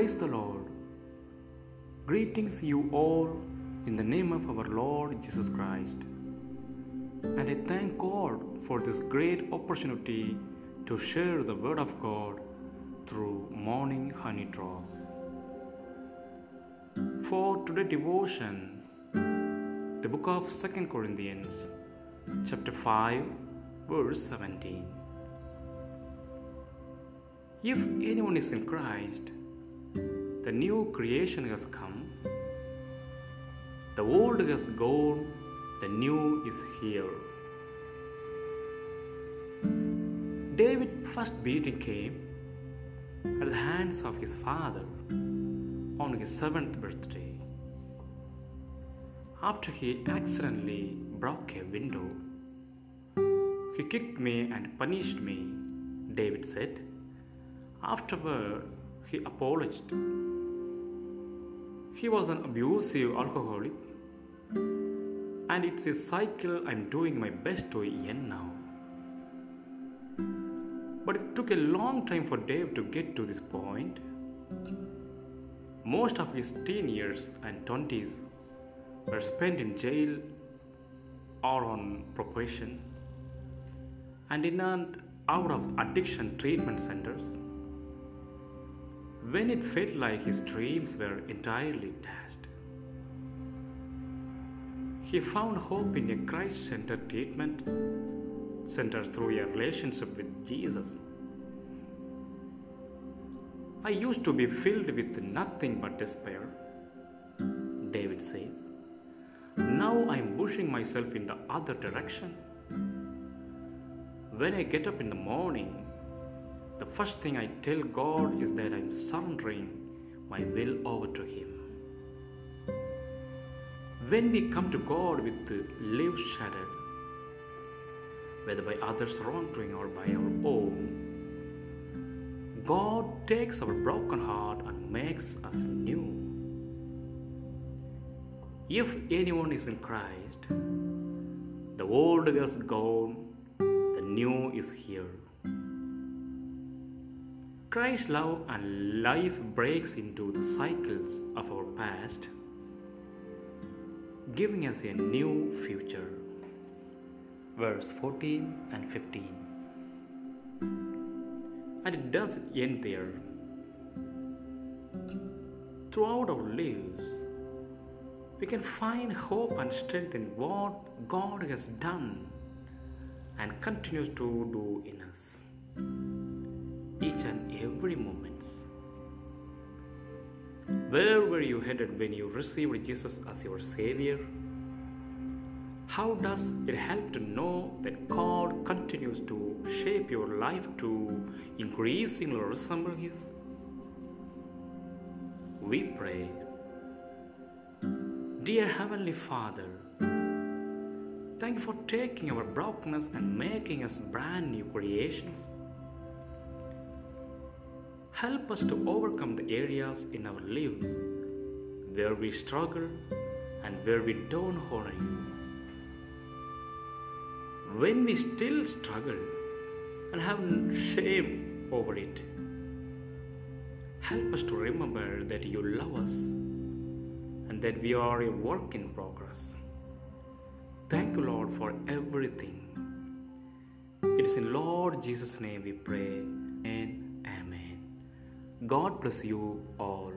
Praise the Lord. Greetings, you all, in the name of our Lord Jesus Christ. And I thank God for this great opportunity to share the Word of God through morning honey drops. For today's devotion, the book of Second Corinthians, chapter 5, verse 17. If anyone is in Christ, the new creation has come. The old has gone, the new is here. David's first beating came at the hands of his father on his seventh birthday. After he accidentally broke a window, he kicked me and punished me, David said. Afterward, he apologized. He was an abusive alcoholic, and it's a cycle I'm doing my best to end now. But it took a long time for Dave to get to this point. Most of his teen years and 20s were spent in jail or on probation and in and out of addiction treatment centers when it felt like his dreams were entirely dashed. He found hope in a Christ centered treatment centered through a relationship with Jesus. I used to be filled with nothing but despair, David says. Now I'm pushing myself in the other direction. When I get up in the morning, the first thing I tell God is that I'm surrendering my will over to Him. When we come to God with the lives shattered, whether by others' wrongdoing or by our own, God takes our broken heart and makes us new. If anyone is in Christ, the old is gone, the new is here. Christ's love and life breaks into the cycles of our past, giving us a new future. Verse 14 and 15. And it doesn't end there. Throughout our lives, we can find hope and strength in what God has done and continues to do in us each and every moment. Where were you headed when you received Jesus as your Savior? How does it help to know that God continues to shape your life to increasingly resemble His? We pray. Dear Heavenly Father, thank you for taking our brokenness and making us brand new creations. Help us to overcome the areas in our lives where we struggle and where we don't honor you. When we still struggle and have shame over it, help us to remember that you love us and that we are a work in progress. Thank you, Lord, for everything. It is in Lord Jesus' name we pray. And God bless you all.